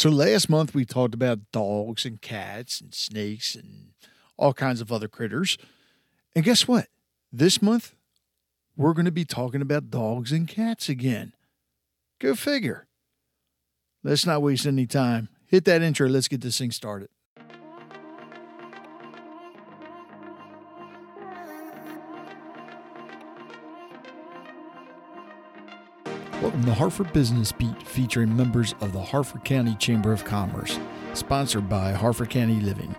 So last month we talked about dogs and cats and snakes and all kinds of other critters. And guess what? This month we're going to be talking about dogs and cats again. Go figure. Let's not waste any time. Hit that intro. Let's get this thing started. To Harford Business Beat, featuring members of the Harford County Chamber of Commerce, sponsored by Harford County Living,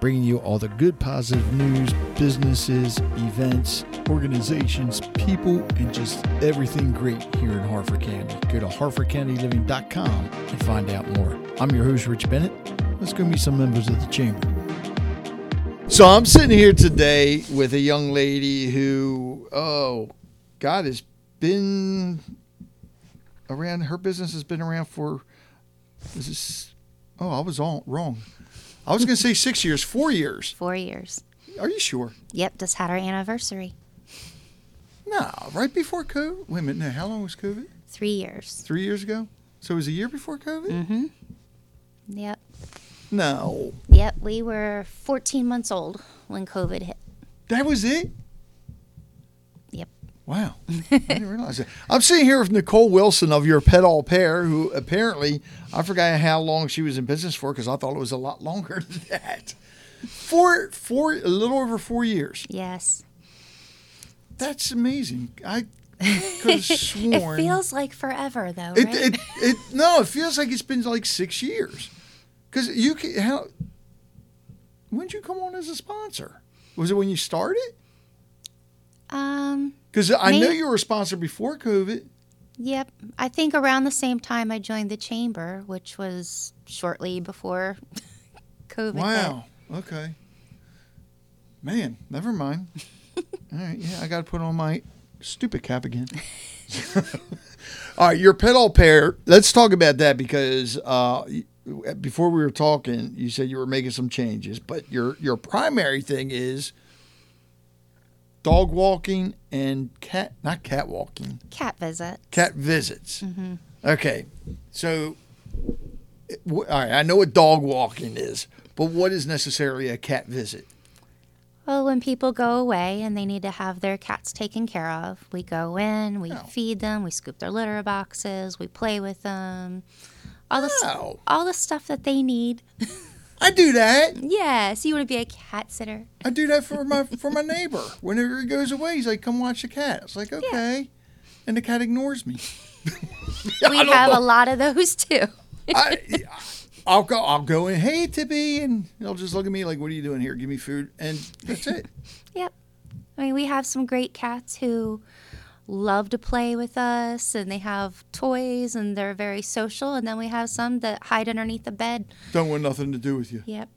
bringing you all the good, positive news, businesses, events, organizations, people, and just everything great here in Harford County. Go to harfordcountyliving.com and find out more. I'm your host, Rich Bennett. Let's go meet some members of the Chamber. So I'm sitting here today with a young lady who, oh, God, has been around. Her business has been around for. Is this? Oh, I was all wrong. I was going to say six years, four years. Four years. Are you sure? Yep, just had our anniversary. No, right before COVID. Wait a minute. No, how long was COVID? Three years. Three years ago. So it was a year before COVID. Mm-hmm. Yep. No, Yep. We were 14 months old when COVID hit. that was it. Wow, I didn't realize that. I'm sitting here with Nicole Wilson of your Pet All Pair, who apparently I forgot how long she was in business for because I thought it was a lot longer than that. Four, four, a little over four years. Yes. That's amazing. I could have sworn It feels like forever, though, It, it, it, no, it feels like it's been like six years. Because you can, how, when did you come on as a sponsor? Was it when you started? Um. Because I know you were a sponsor before COVID. Yep. I think around the same time I joined the chamber, which was shortly before COVID. hit. Wow. Okay. Man, never mind. All right. Yeah, I got to put on my stupid cap again. All right, your pedal pair. Let's talk about that because uh, before we were talking, you said you were making some changes, but your your primary thing is dog walking and cat not cat walking, Cat visit. cat visits. Mm-hmm. Okay, so all right, I know what dog walking is, but what is necessarily a cat visit? Well, when people go away and they need to have their cats taken care of, we go in, we Oh. feed them, we scoop their litter boxes, we play with them, all the Oh. all the stuff that they need. I do that. Yeah, so you want to be a cat sitter. I do that for my for my neighbor. Whenever he goes away, he's like, "Come watch the cat." It's like, okay, and the cat ignores me. We have a lot of those too. I, I'll go. I'll go in. Hey, Tippy, and he'll just look at me like, "What are you doing here? Give me food," and that's it. Yep. I mean, we have some great cats who love to play with us and they have toys and they're very social. And then we have some that hide underneath the bed. Don't want nothing to do with you. Yep.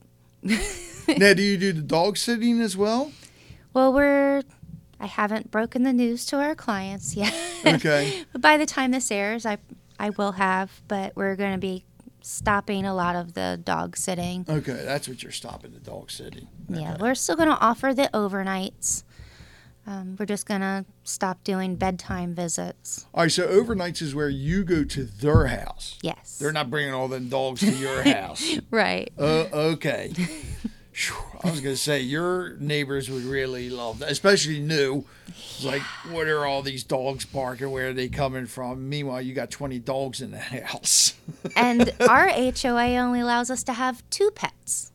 now, do you do the dog sitting as well? Well, we're. I haven't broken the news to our clients yet. Okay. but by the time this airs, I I will have. But we're going to be stopping a lot of the dog sitting. Okay, that's what you're stopping the dog sitting. Yeah, we're still going to offer the overnights. Um, we're just going to stop doing bedtime visits. All right, so overnights is where you go to their house. Yes. They're not bringing all them dogs to your house. right. Uh, okay. I was gonna say your neighbors would really love that, especially new. It's Like, what are all these dogs barking? Where are they coming from? Meanwhile, you got twenty dogs in the house. and our HOA only allows us to have two pets.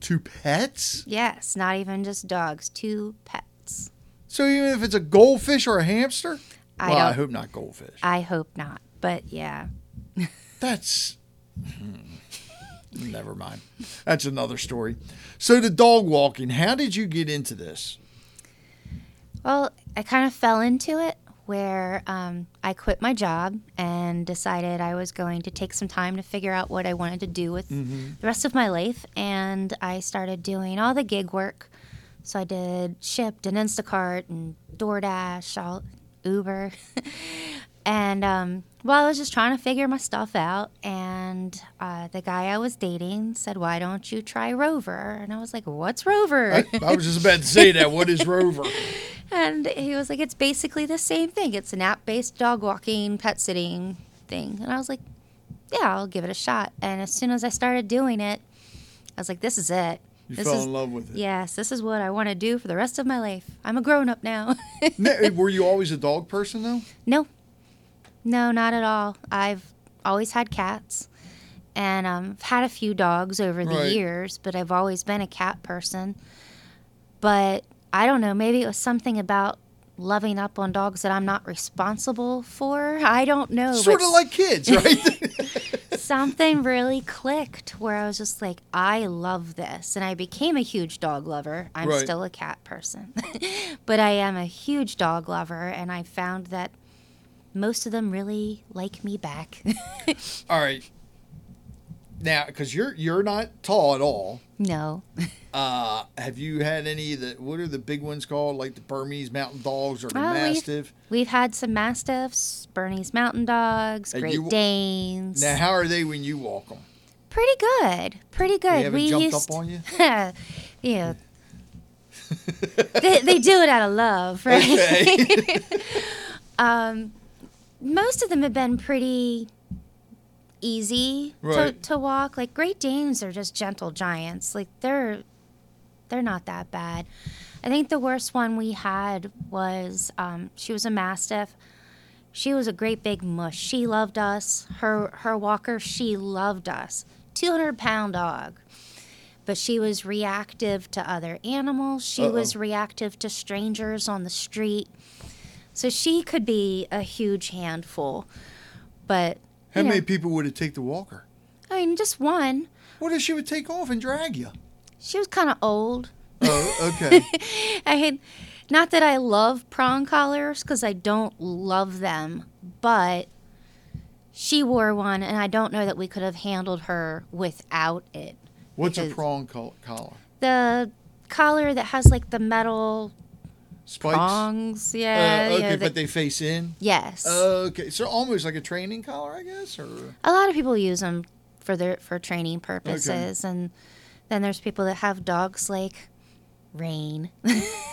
Two pets. Yes, not even just dogs, two pets. So even if it's a goldfish or a hamster, I well, I hope not goldfish. I hope not, but yeah. That's hmm, never mind. That's another story. So the dog walking. How did you get into this? Well, I kind of fell into it where um, I quit my job and decided I was going to take some time to figure out what I wanted to do with the rest of my life. And I started doing all the gig work. So I did Shipt and Instacart and DoorDash, all Uber. and um, well, I was just trying to figure my stuff out. And uh, the guy I was dating said, Why don't you try Rover? And I was like, What's Rover? I, I was just about to say that. What is Rover? And he was like, it's basically the same thing. It's an app based dog walking, pet sitting thing. And I was like, yeah, I'll give it a shot. And as soon as I started doing it, I was like, this is it. You this fell is, in love with it. Yes, this is what I want to do for the rest of my life. I'm a grown up now. Were you always a dog person though? no, no, not at all. I've always had cats. And um, I've had a few dogs over the Right. years, but I've always been a cat person. But I don't know, maybe it was something about loving up on dogs that I'm not responsible for. I don't know. sort of like kids, right? something really clicked where I was just like, I love this. And I became a huge dog lover. I'm Right. still a cat person, but I am a huge dog lover. And I found that most of them really like me back. all right. Now, because you're you're not tall at all. no. Uh, have you had any of the what are the big ones called, like the Burmese mountain dogs or the Oh, we've- Mastiff? We've had some Mastiffs, Burmese Mountain Dogs, And Great you- Danes. Now, how are they when you walk them? Pretty good. Pretty good. They haven't we jumped used, up on you? yeah. they, they do it out of love, right? Okay. um, most of them have been pretty easy to, Right. to walk. Like Great Danes are just gentle giants. Like they're they're not that bad. I think the worst one we had was um, she was a mastiff. She was a great big mush. She loved us. Her her walker, she loved us. Two hundred pound dog. But she was reactive to other animals. She was Uh-oh. reactive to strangers on the street. So she could be a huge handful. But How know, many people would it take to walk her? I mean, just one. What if she would take off and drag you? She was kind of old. Oh, okay. I had, not that I love prong collars because I don't love them, but she wore one, and I don't know that we could have handled her without it. What's a prong col- collar? The collar that has like the metal Spikes. prongs, Uh, yeah. you okay, know, but they face in. yes. Okay, so almost like a training collar, I guess, or a lot of people use them for their for training purposes, and then there's people that have dogs like Rain.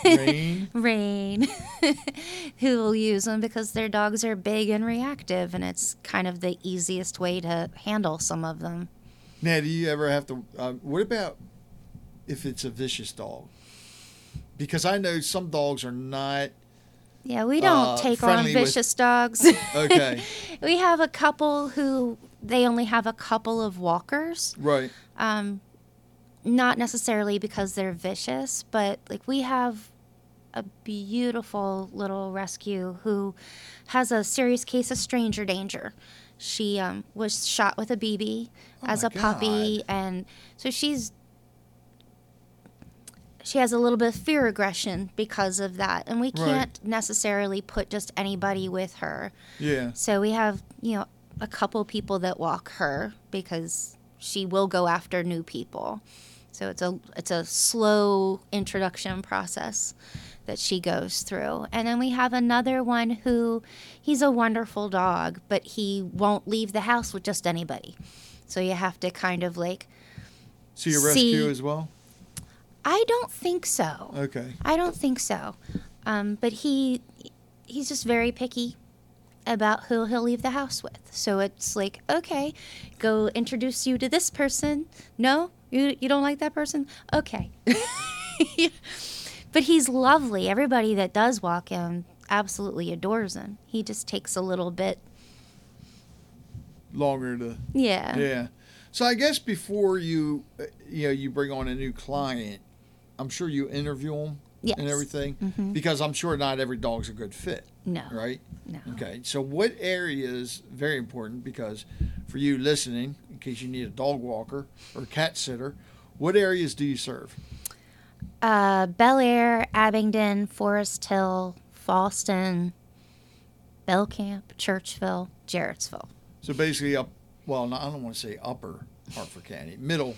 rain. Rain, who will use them because their dogs are big and reactive, and it's kind of the easiest way to handle some of them. now, do you ever have to? Um, what about if it's a vicious dog? Because I know some dogs are not Yeah, we don't Uh, take on friendly with- vicious dogs. okay. we have a couple who they only have a couple of walkers. right. Um, not necessarily because they're vicious, but like we have a beautiful little rescue who has a serious case of stranger danger. She um, was shot with a BB Oh as a puppy, God. and so she's she has a little bit of fear aggression because of that, and we can't necessarily put just anybody with her. Yeah. So we have, you know, a couple people that walk her because she will go after new people. So it's a it's a slow introduction process that she goes through. And then we have another one who he's a wonderful dog, but he won't leave the house with just anybody. So you have to kind of like So you See- rescue as well? I don't think so. Okay. I don't think so. Um, but he he's just very picky about who he'll leave the house with. So it's like, okay, go introduce you to this person. No, you you don't like that person? Okay. but he's lovely. Everybody that does walk him absolutely adores him. He just takes a little bit. Longer to Yeah. Yeah. So I guess before you, uh, you know, you bring on a new client, I'm sure you interview them Yes. and everything Mhm. because I'm sure not every dog's a good fit, No. right? No. Okay. So what areas very important because for you listening, in case you need a dog walker or cat sitter, what areas do you serve? Uh, Bel Air, Abingdon, Forest Hill, Falston, Belcamp, Churchville, Jarrettsville. So basically up, well, no, I don't want to say upper Harford County, middle,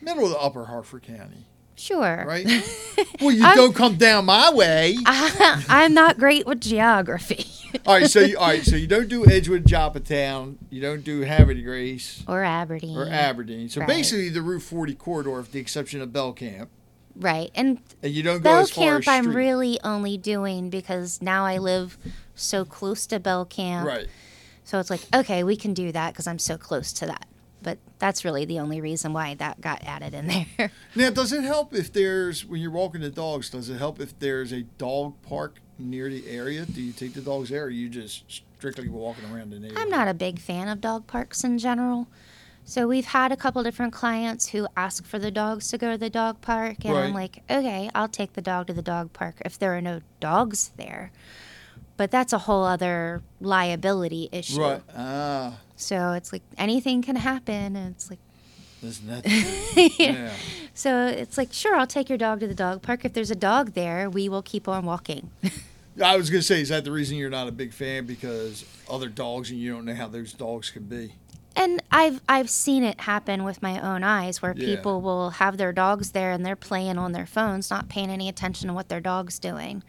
middle of the upper Harford County, Sure. right? well, you don't come down my way. I, I'm not great with geography all right, so you, all right, so you don't do Edgewood, Joppatown, you don't do Havre Grace or Aberdeen. or Aberdeen. So Right. basically, the Route 40 corridor, with the exception of Belcamp. Right. And and you don't go as far as I'm really only doing because now I live so close to Belcamp. right. So it's like, okay, we can do that because I'm so close to that. But that's really the only reason why that got added in there. Now, does it help if there's when you're walking the dogs? Does it help if there's a dog park near the area? Do you take the dogs there, or are you just strictly walking around the neighborhood? I'm not a big fan of dog parks in general. So we've had a couple different clients who ask for the dogs to go to the dog park, and I'm like, okay, I'll take the dog to the dog park if there are no dogs there. But that's a whole other liability issue. Right. Ah, So it's like anything can happen, and it's like, isn't that? true? yeah. so it's like, sure, I'll take your dog to the dog park. If there's a dog there, we will keep on walking. I was gonna say, is that the reason you're not a big fan because other dogs and you don't know how those dogs can be? And I've I've seen it happen with my own eyes where Yeah. people will have their dogs there and they're playing on their phones, not paying any attention to what their dog's doing.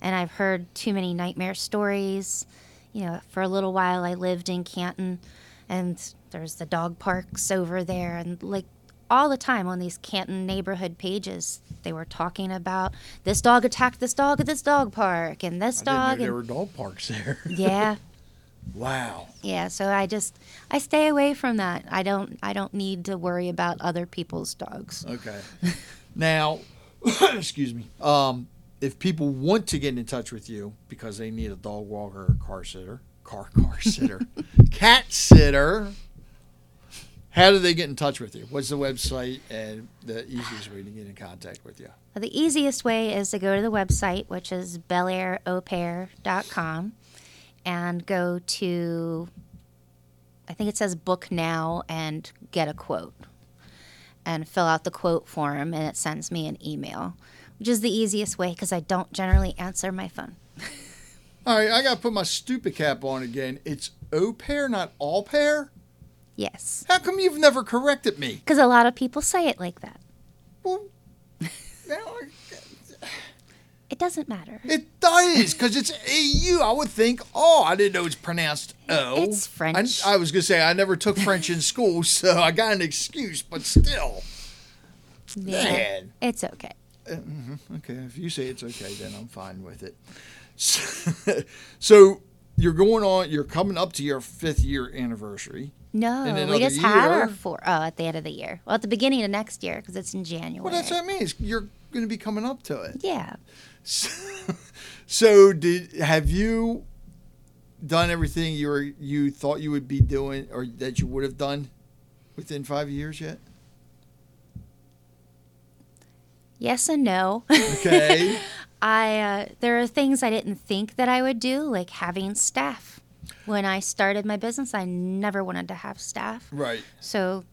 And I've heard too many nightmare stories. You know, for a little while I lived in Canton and there's the dog parks over there and like all the time on these Canton neighborhood pages they were talking about this dog attacked this dog at this dog park and this I dog there were dog parks there. yeah wow. yeah, so I just I stay away from that. I don't I don't need to worry about other people's dogs. Okay. now, excuse me. Um, if people want to get in touch with you because they need a dog walker or car sitter, car car sitter, cat sitter, how do they get in touch with you? What's the website and the easiest way to get in contact with you? The easiest way is to go to the website, which is belairaupair.com, and go to I think it says book now and get a quote. And fill out the quote form and it sends me an email, which is the easiest way because I don't generally answer my phone. All right, I got to put my stupid cap on again. It's au pair, not all pair. Yes. How come you've never corrected me? Because a lot of people say it like that. Well, now It doesn't matter. It does, because it's AU. I would think, oh, I didn't know it's pronounced O. It's French. I, I was going to say, I never took French in school, so I got an excuse, but still. Yeah. Man. It's okay. Uh, mm-hmm, okay, if you say it's okay, then I'm fine with it. So, so you're going on, you're coming up to your fifth year anniversary. No, we just had our year? four. Oh, at the end of the year. Well, at the beginning of next year because it's in January. Well, that's what I mean. You're going to be coming up to it. Yeah. So, did have you done everything you were you thought you would be doing, or that you would have done within five years yet? Yes and no. Okay. I uh, there are things I didn't think that I would do, like having staff. When I started my business, I never wanted to have staff. right. So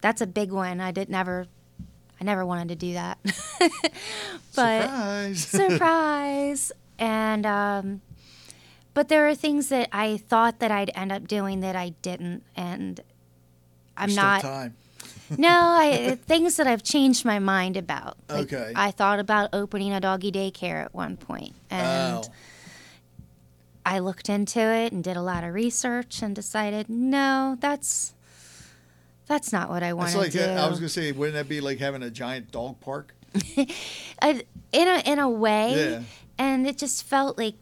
that's a big one. I did never I never wanted to do that. but Surprise. surprise and um but there are things that i thought that i'd end up doing that i didn't and i'm Still not time. No i uh, things that i've changed my mind about Like, Okay. i thought about opening a doggy daycare at one point and Oh. i looked into it and did a lot of research and decided no that's that's not what i want to like do I was gonna say, wouldn't that be like having a giant dog park? In a in a way, Yeah. and it just felt like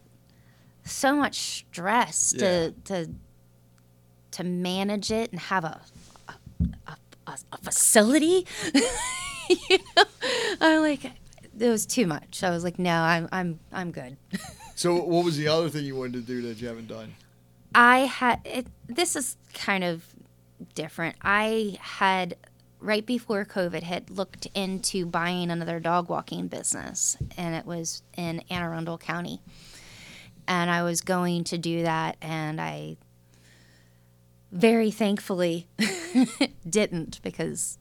so much stress Yeah. to to to manage it and have a a, a, a, a facility. you know, I'm like it was too much. I was like, no, I'm I'm I'm good. So, what was the other thing you wanted to do that you haven't done? I had it, this is kind of different. I had right before COVID had looked into buying another dog walking business, and it was in Anne Arundel County. And I was going to do that, and I very thankfully didn't because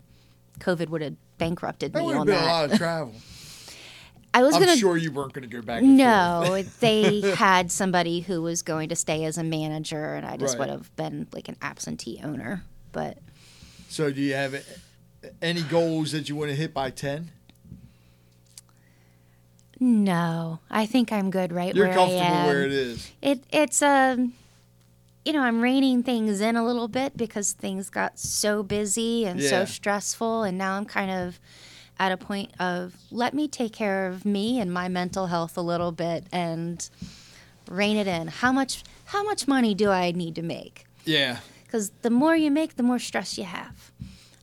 COVID would have bankrupted That me would have on been that. a lot of travel. I was I'm gonna sure you weren't going to go back. No, they had somebody who was going to stay as a manager, and I just Right. would have been like an absentee owner. But So, do you have any goals that you want to hit by ten? no, I think I'm good right You're where comfortable I am. where it is. It it's um, you know, I'm reining things in a little bit because things got so busy and Yeah. so stressful, and now I'm kind of at a point of let me take care of me and my mental health a little bit and rein it in. How much how much money do I need to make? Yeah. Because the more you make, the more stress you have.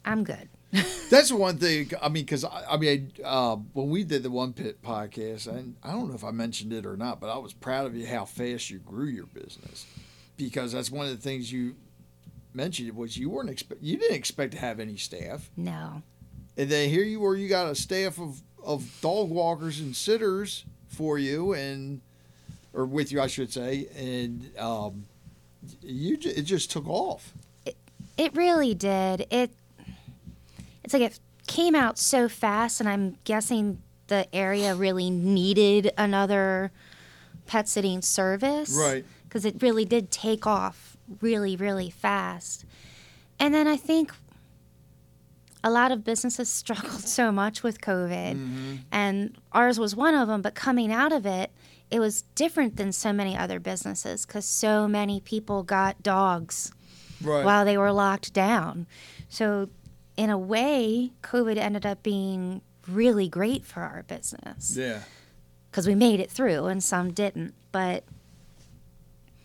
I'm good. That's one thing. I mean, because I, I, mean, uh, when we did the One Pit podcast, and I don't know if I mentioned it or not, but I was proud of you how fast you grew your business, because that's one of the things you mentioned was you weren't expect you didn't expect to have any staff. No. And then here you were, you got a staff of of dog walkers and sitters for you, and or with you, I should say, and um, you it just took off. It, it really did. It it's like it came out so fast, and I'm guessing the area really needed another pet sitting service. Right. Because it really did take off really, really fast. And then I think a lot of businesses struggled so much with COVID, mm-hmm. and ours was one of them. But coming out of it, it was different than so many other businesses because so many people got dogs right. while they were locked down. So in a way, COVID ended up being really great for our business. Yeah. Because we made it through and some didn't. But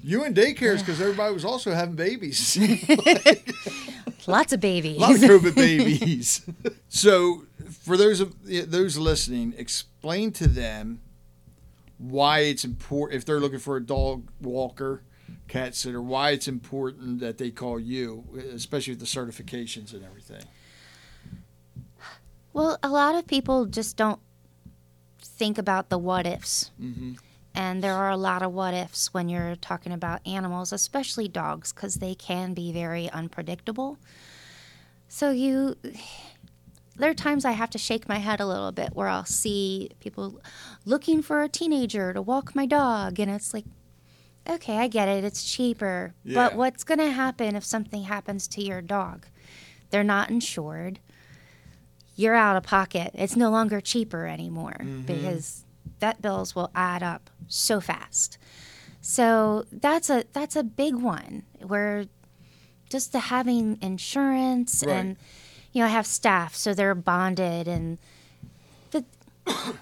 you in daycares because everybody was also having babies. Lots of babies. Lots of COVID babies. so, for those of those listening, explain to them why it's important if they're looking for a dog walker cat sitter why it's important that they call you especially with the certifications and everything well, a lot of people just don't think about the what ifs. Mm-hmm. And there are a lot of what ifs when you're talking about animals, especially dogs, because they can be very unpredictable. So you, there are times I have to shake my head a little bit where I'll see people looking for a teenager to walk my dog, and it's like, okay, I get it, it's cheaper. Yeah. But what's going to happen if something happens to your dog? They're not insured you're out of pocket. It's no longer cheaper anymore mm-hmm. because vet bills will add up so fast. So that's a that's a big one where just the having insurance right. and you know I have staff so they're bonded and the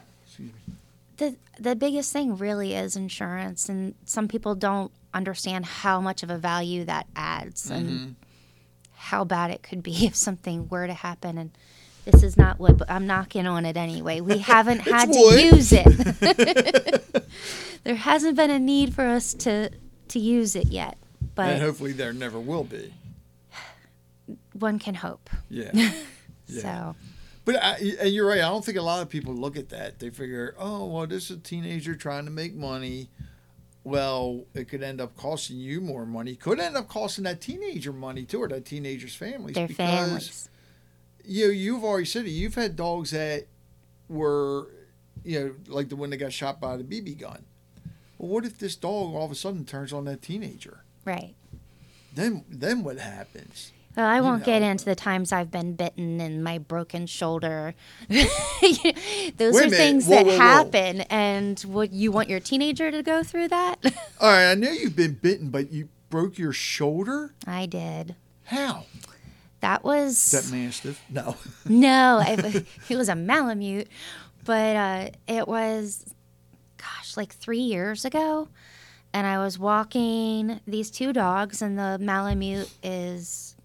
the the biggest thing really is insurance and some people don't understand how much of a value that adds mm-hmm. and how bad it could be if something were to happen and this is not wood, but I'm knocking on it anyway. We haven't had to wood. use it. there hasn't been a need for us to to use it yet, but and hopefully there never will be. One can hope. Yeah. yeah. So. But I, and you're right. I don't think a lot of people look at that. They figure, oh, well, this is a teenager trying to make money. Well, it could end up costing you more money. Could end up costing that teenager money too, or that teenager's families. Their families you know, you've already said it. You've had dogs that were, you know, like the one that got shot by the BB gun. Well, what if this dog all of a sudden turns on that teenager? Right. Then, then what happens? Well, I won't know. get into the times I've been bitten and my broken shoulder. Those Wait are things whoa, that whoa, happen, and what you want your teenager to go through that? All right, I know you've been bitten, but you broke your shoulder. I did. How? That was that mastiff. No, no, it, it was a Malamute, but uh, it was, gosh, like three years ago, and I was walking these two dogs, and the Malamute is.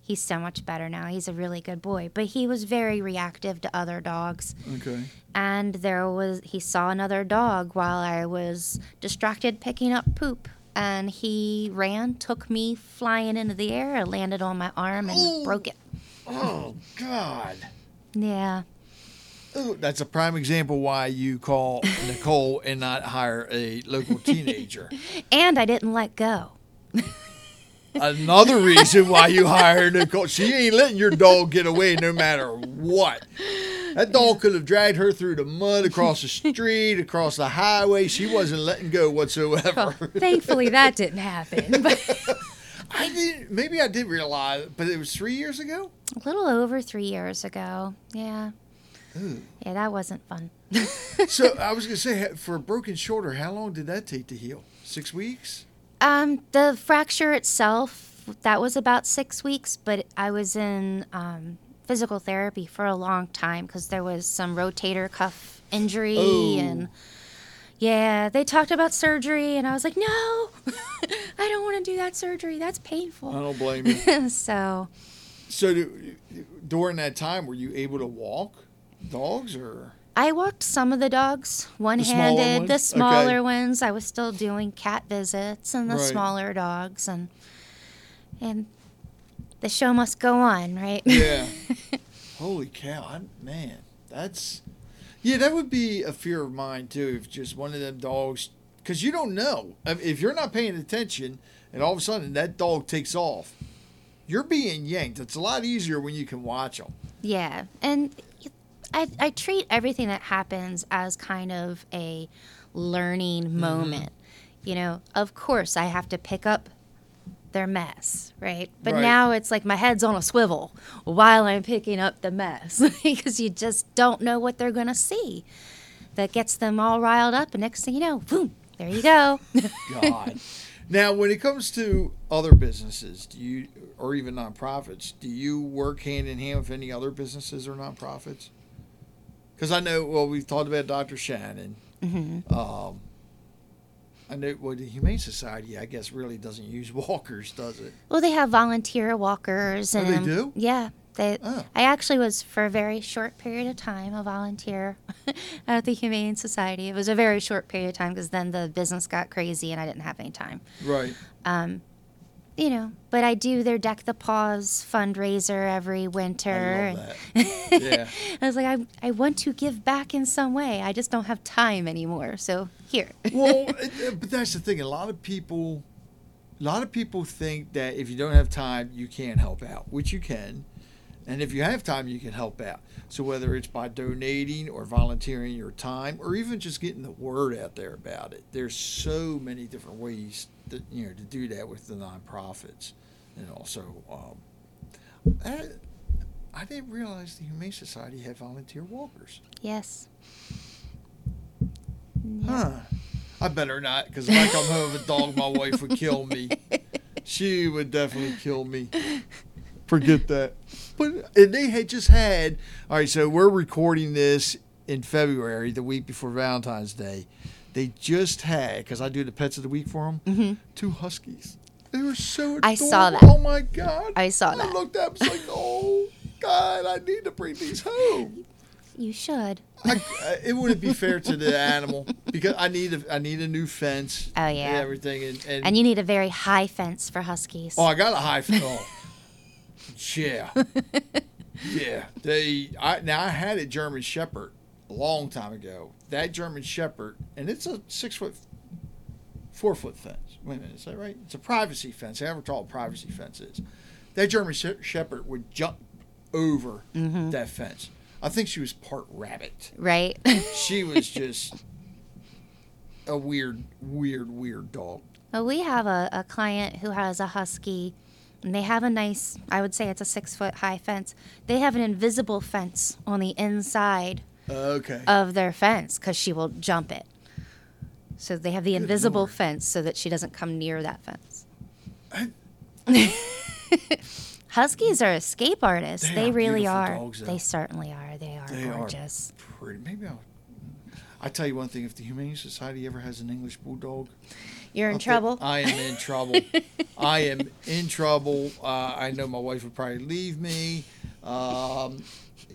He's so much better now. He's a really good boy, but he was very reactive to other dogs. Okay. And there was he saw another dog while I was distracted picking up poop and he ran, took me flying into the air, landed on my arm and Ooh. broke it. Oh God. Yeah. Ooh, that's a prime example why you call Nicole and not hire a local teenager. and I didn't let go. Another reason why you hire Nicole. She ain't letting your dog get away no matter what. That dog could have dragged her through the mud, across the street, across the highway. She wasn't letting go whatsoever. Well, thankfully, that didn't happen. But I did. Maybe I did realize, but it was three years ago. A little over three years ago. Yeah. Ooh. Yeah, that wasn't fun. so I was gonna say, for a broken shoulder, how long did that take to heal? Six weeks. Um, the fracture itself, that was about six weeks, but I was in um, physical therapy for a long time because there was some rotator cuff injury oh. and Yeah, they talked about surgery, and I was like, no, I don't want to do that surgery. That's painful. I don't blame you. so, so do, during that time, were you able to walk dogs or? I walked some of the dogs one handed, the Okay. smaller ones. I was still doing cat visits and the Right. smaller dogs, and and the show must go on, right? Yeah. Holy cow! I, man, that's yeah. That would be a fear of mine too. If just one of them dogs, because you don't know if you're not paying attention, and all of a sudden that dog takes off, you're being yanked. It's a lot easier when you can watch them. Yeah, and I, I treat everything that happens as kind of a learning mm-hmm. moment. You know, of course, I have to pick up their mess, right? But Right. now it's like my head's on a swivel while I'm picking up the mess because you just don't know what they're going to see. That gets them all riled up, and next thing you know, boom, there you go. God. now, when it comes to other businesses, do you or even nonprofits, do you work hand in hand with any other businesses or nonprofits? Because I know, well, we've talked about Dr. Shannon. hmm Um, I know, well, the Humane Society, I guess, really doesn't use walkers, does it? Well, they have volunteer walkers. Oh, And, they do? Yeah. They, Oh. I actually was, for a very short period of time, a volunteer at the Humane Society. It was a very short period of time because then the business got crazy and I didn't have any time. Right. Um, you know, but I do their Deck the Paws fundraiser every winter. I love and- that. Yeah. I was like, I, I want to give back in some way. I just don't have time anymore. So here. well, it, it- but that's the thing. A lot of people, a lot of people think that if you don't have time, you can't help out, which you can, and if you have time, you can help out. So whether it's by donating or volunteering your time, or even just getting the word out there about it, there's so many different ways that you know to do that with the nonprofits, and also. Um, I, I didn't realize the Humane Society had volunteer walkers. yes. Huh. I better not, because if I come home with a dog, my wife would kill me. She would definitely kill me. Forget that. But and they had just had. All right, so we're recording this in February, the week before Valentine's Day. They just had, because I do the pets of the week for them, hmm two huskies. They were so. Adorable. I saw that. Oh my god! I saw that. I looked up, was like, oh god, I need to bring these home. You should. I, I- it wouldn't be fair to the animal because I need a I need a new fence. Oh, yeah. and everything and, and, And you need a very high fence for huskies. oh I got a high fence. Oh, yeah, yeah. They I now I had a German Shepherd a long time ago. That German Shepherd and it's a six foot, four foot fence. Wait a minute, is that right? It's a privacy fence. However tall a privacy fence is. That German She- Shepherd would jump over Mhm. that fence. I think she was part rabbit. right? she was just a weird, weird, weird dog. well, we have a, a client who has a husky, and they have a nice, I would say it's a six foot high fence. They have an invisible fence on the inside Okay. of their fence because she will jump it. So they have the Good invisible Lord. fence so that she doesn't come near that fence. I- Huskies are escape artists. They They, are really are. dogs, they certainly are. They are They are. gorgeous. Pretty. Maybe I'll. I tell you one thing: if the Humane Society ever has an English bulldog, You're in trouble. I am in trouble. I am in trouble. Uh, I know my wife would probably leave me. Um,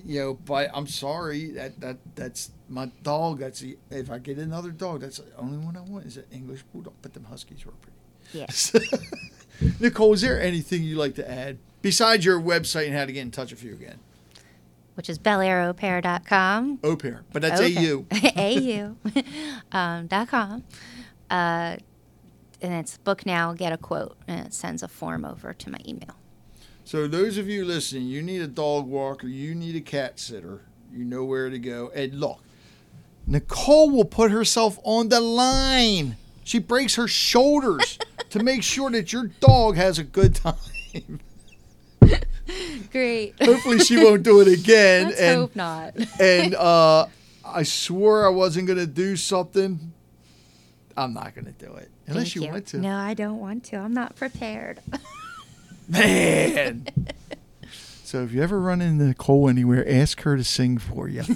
you know, but I'm sorry that that that's my dog. That's the, if I get another dog, that's the only one I want is an English bulldog. But them huskies were pretty. yeah. Nicole, is there anything you'd like to add besides your website and how to get in touch with you again? Which is belairaupair.com. Au pair, but that's Okay. AU. AU um, dot com. Uh, and it's book now, get a quote, and it sends a form over to my email. So those of you listening, you need a dog walker, you need a cat sitter, you know where to go. And look, Nicole will put herself on the line. She breaks her shoulders to make sure that your dog has a good time. Great. Hopefully she won't do it again. Let's and hope not. and uh, I swore I wasn't gonna do something. I'm not gonna do it unless Thank you, want to. No, I don't want to. I'm not prepared. Man. so if you ever run into Nicole anywhere, ask her to sing for you.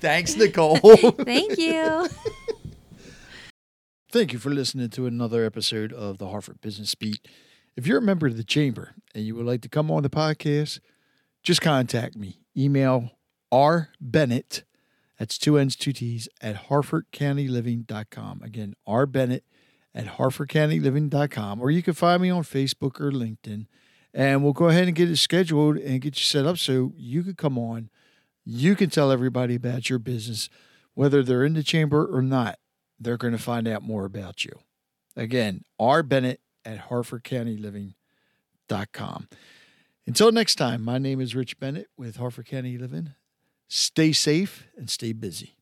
Thanks, Nicole. Thank you. Thank you for listening to another episode of the Harford Business Beat. If you're a member of the chamber and you would like to come on the podcast, just contact me. Email R Bennett, that's two N's, two T's, at harfordcountyliving.com. Again, R Bennett at harfordcountyliving.com. Or you can find me on Facebook or LinkedIn. And we'll go ahead and get it scheduled and get you set up so you can come on. You can tell everybody about your business, whether they're in the chamber or not. They're going to find out more about you. Again, R Bennett at harfordcountyliving.com. Until next time, my name is Rich Bennett with Harford County Living. Stay safe and stay busy.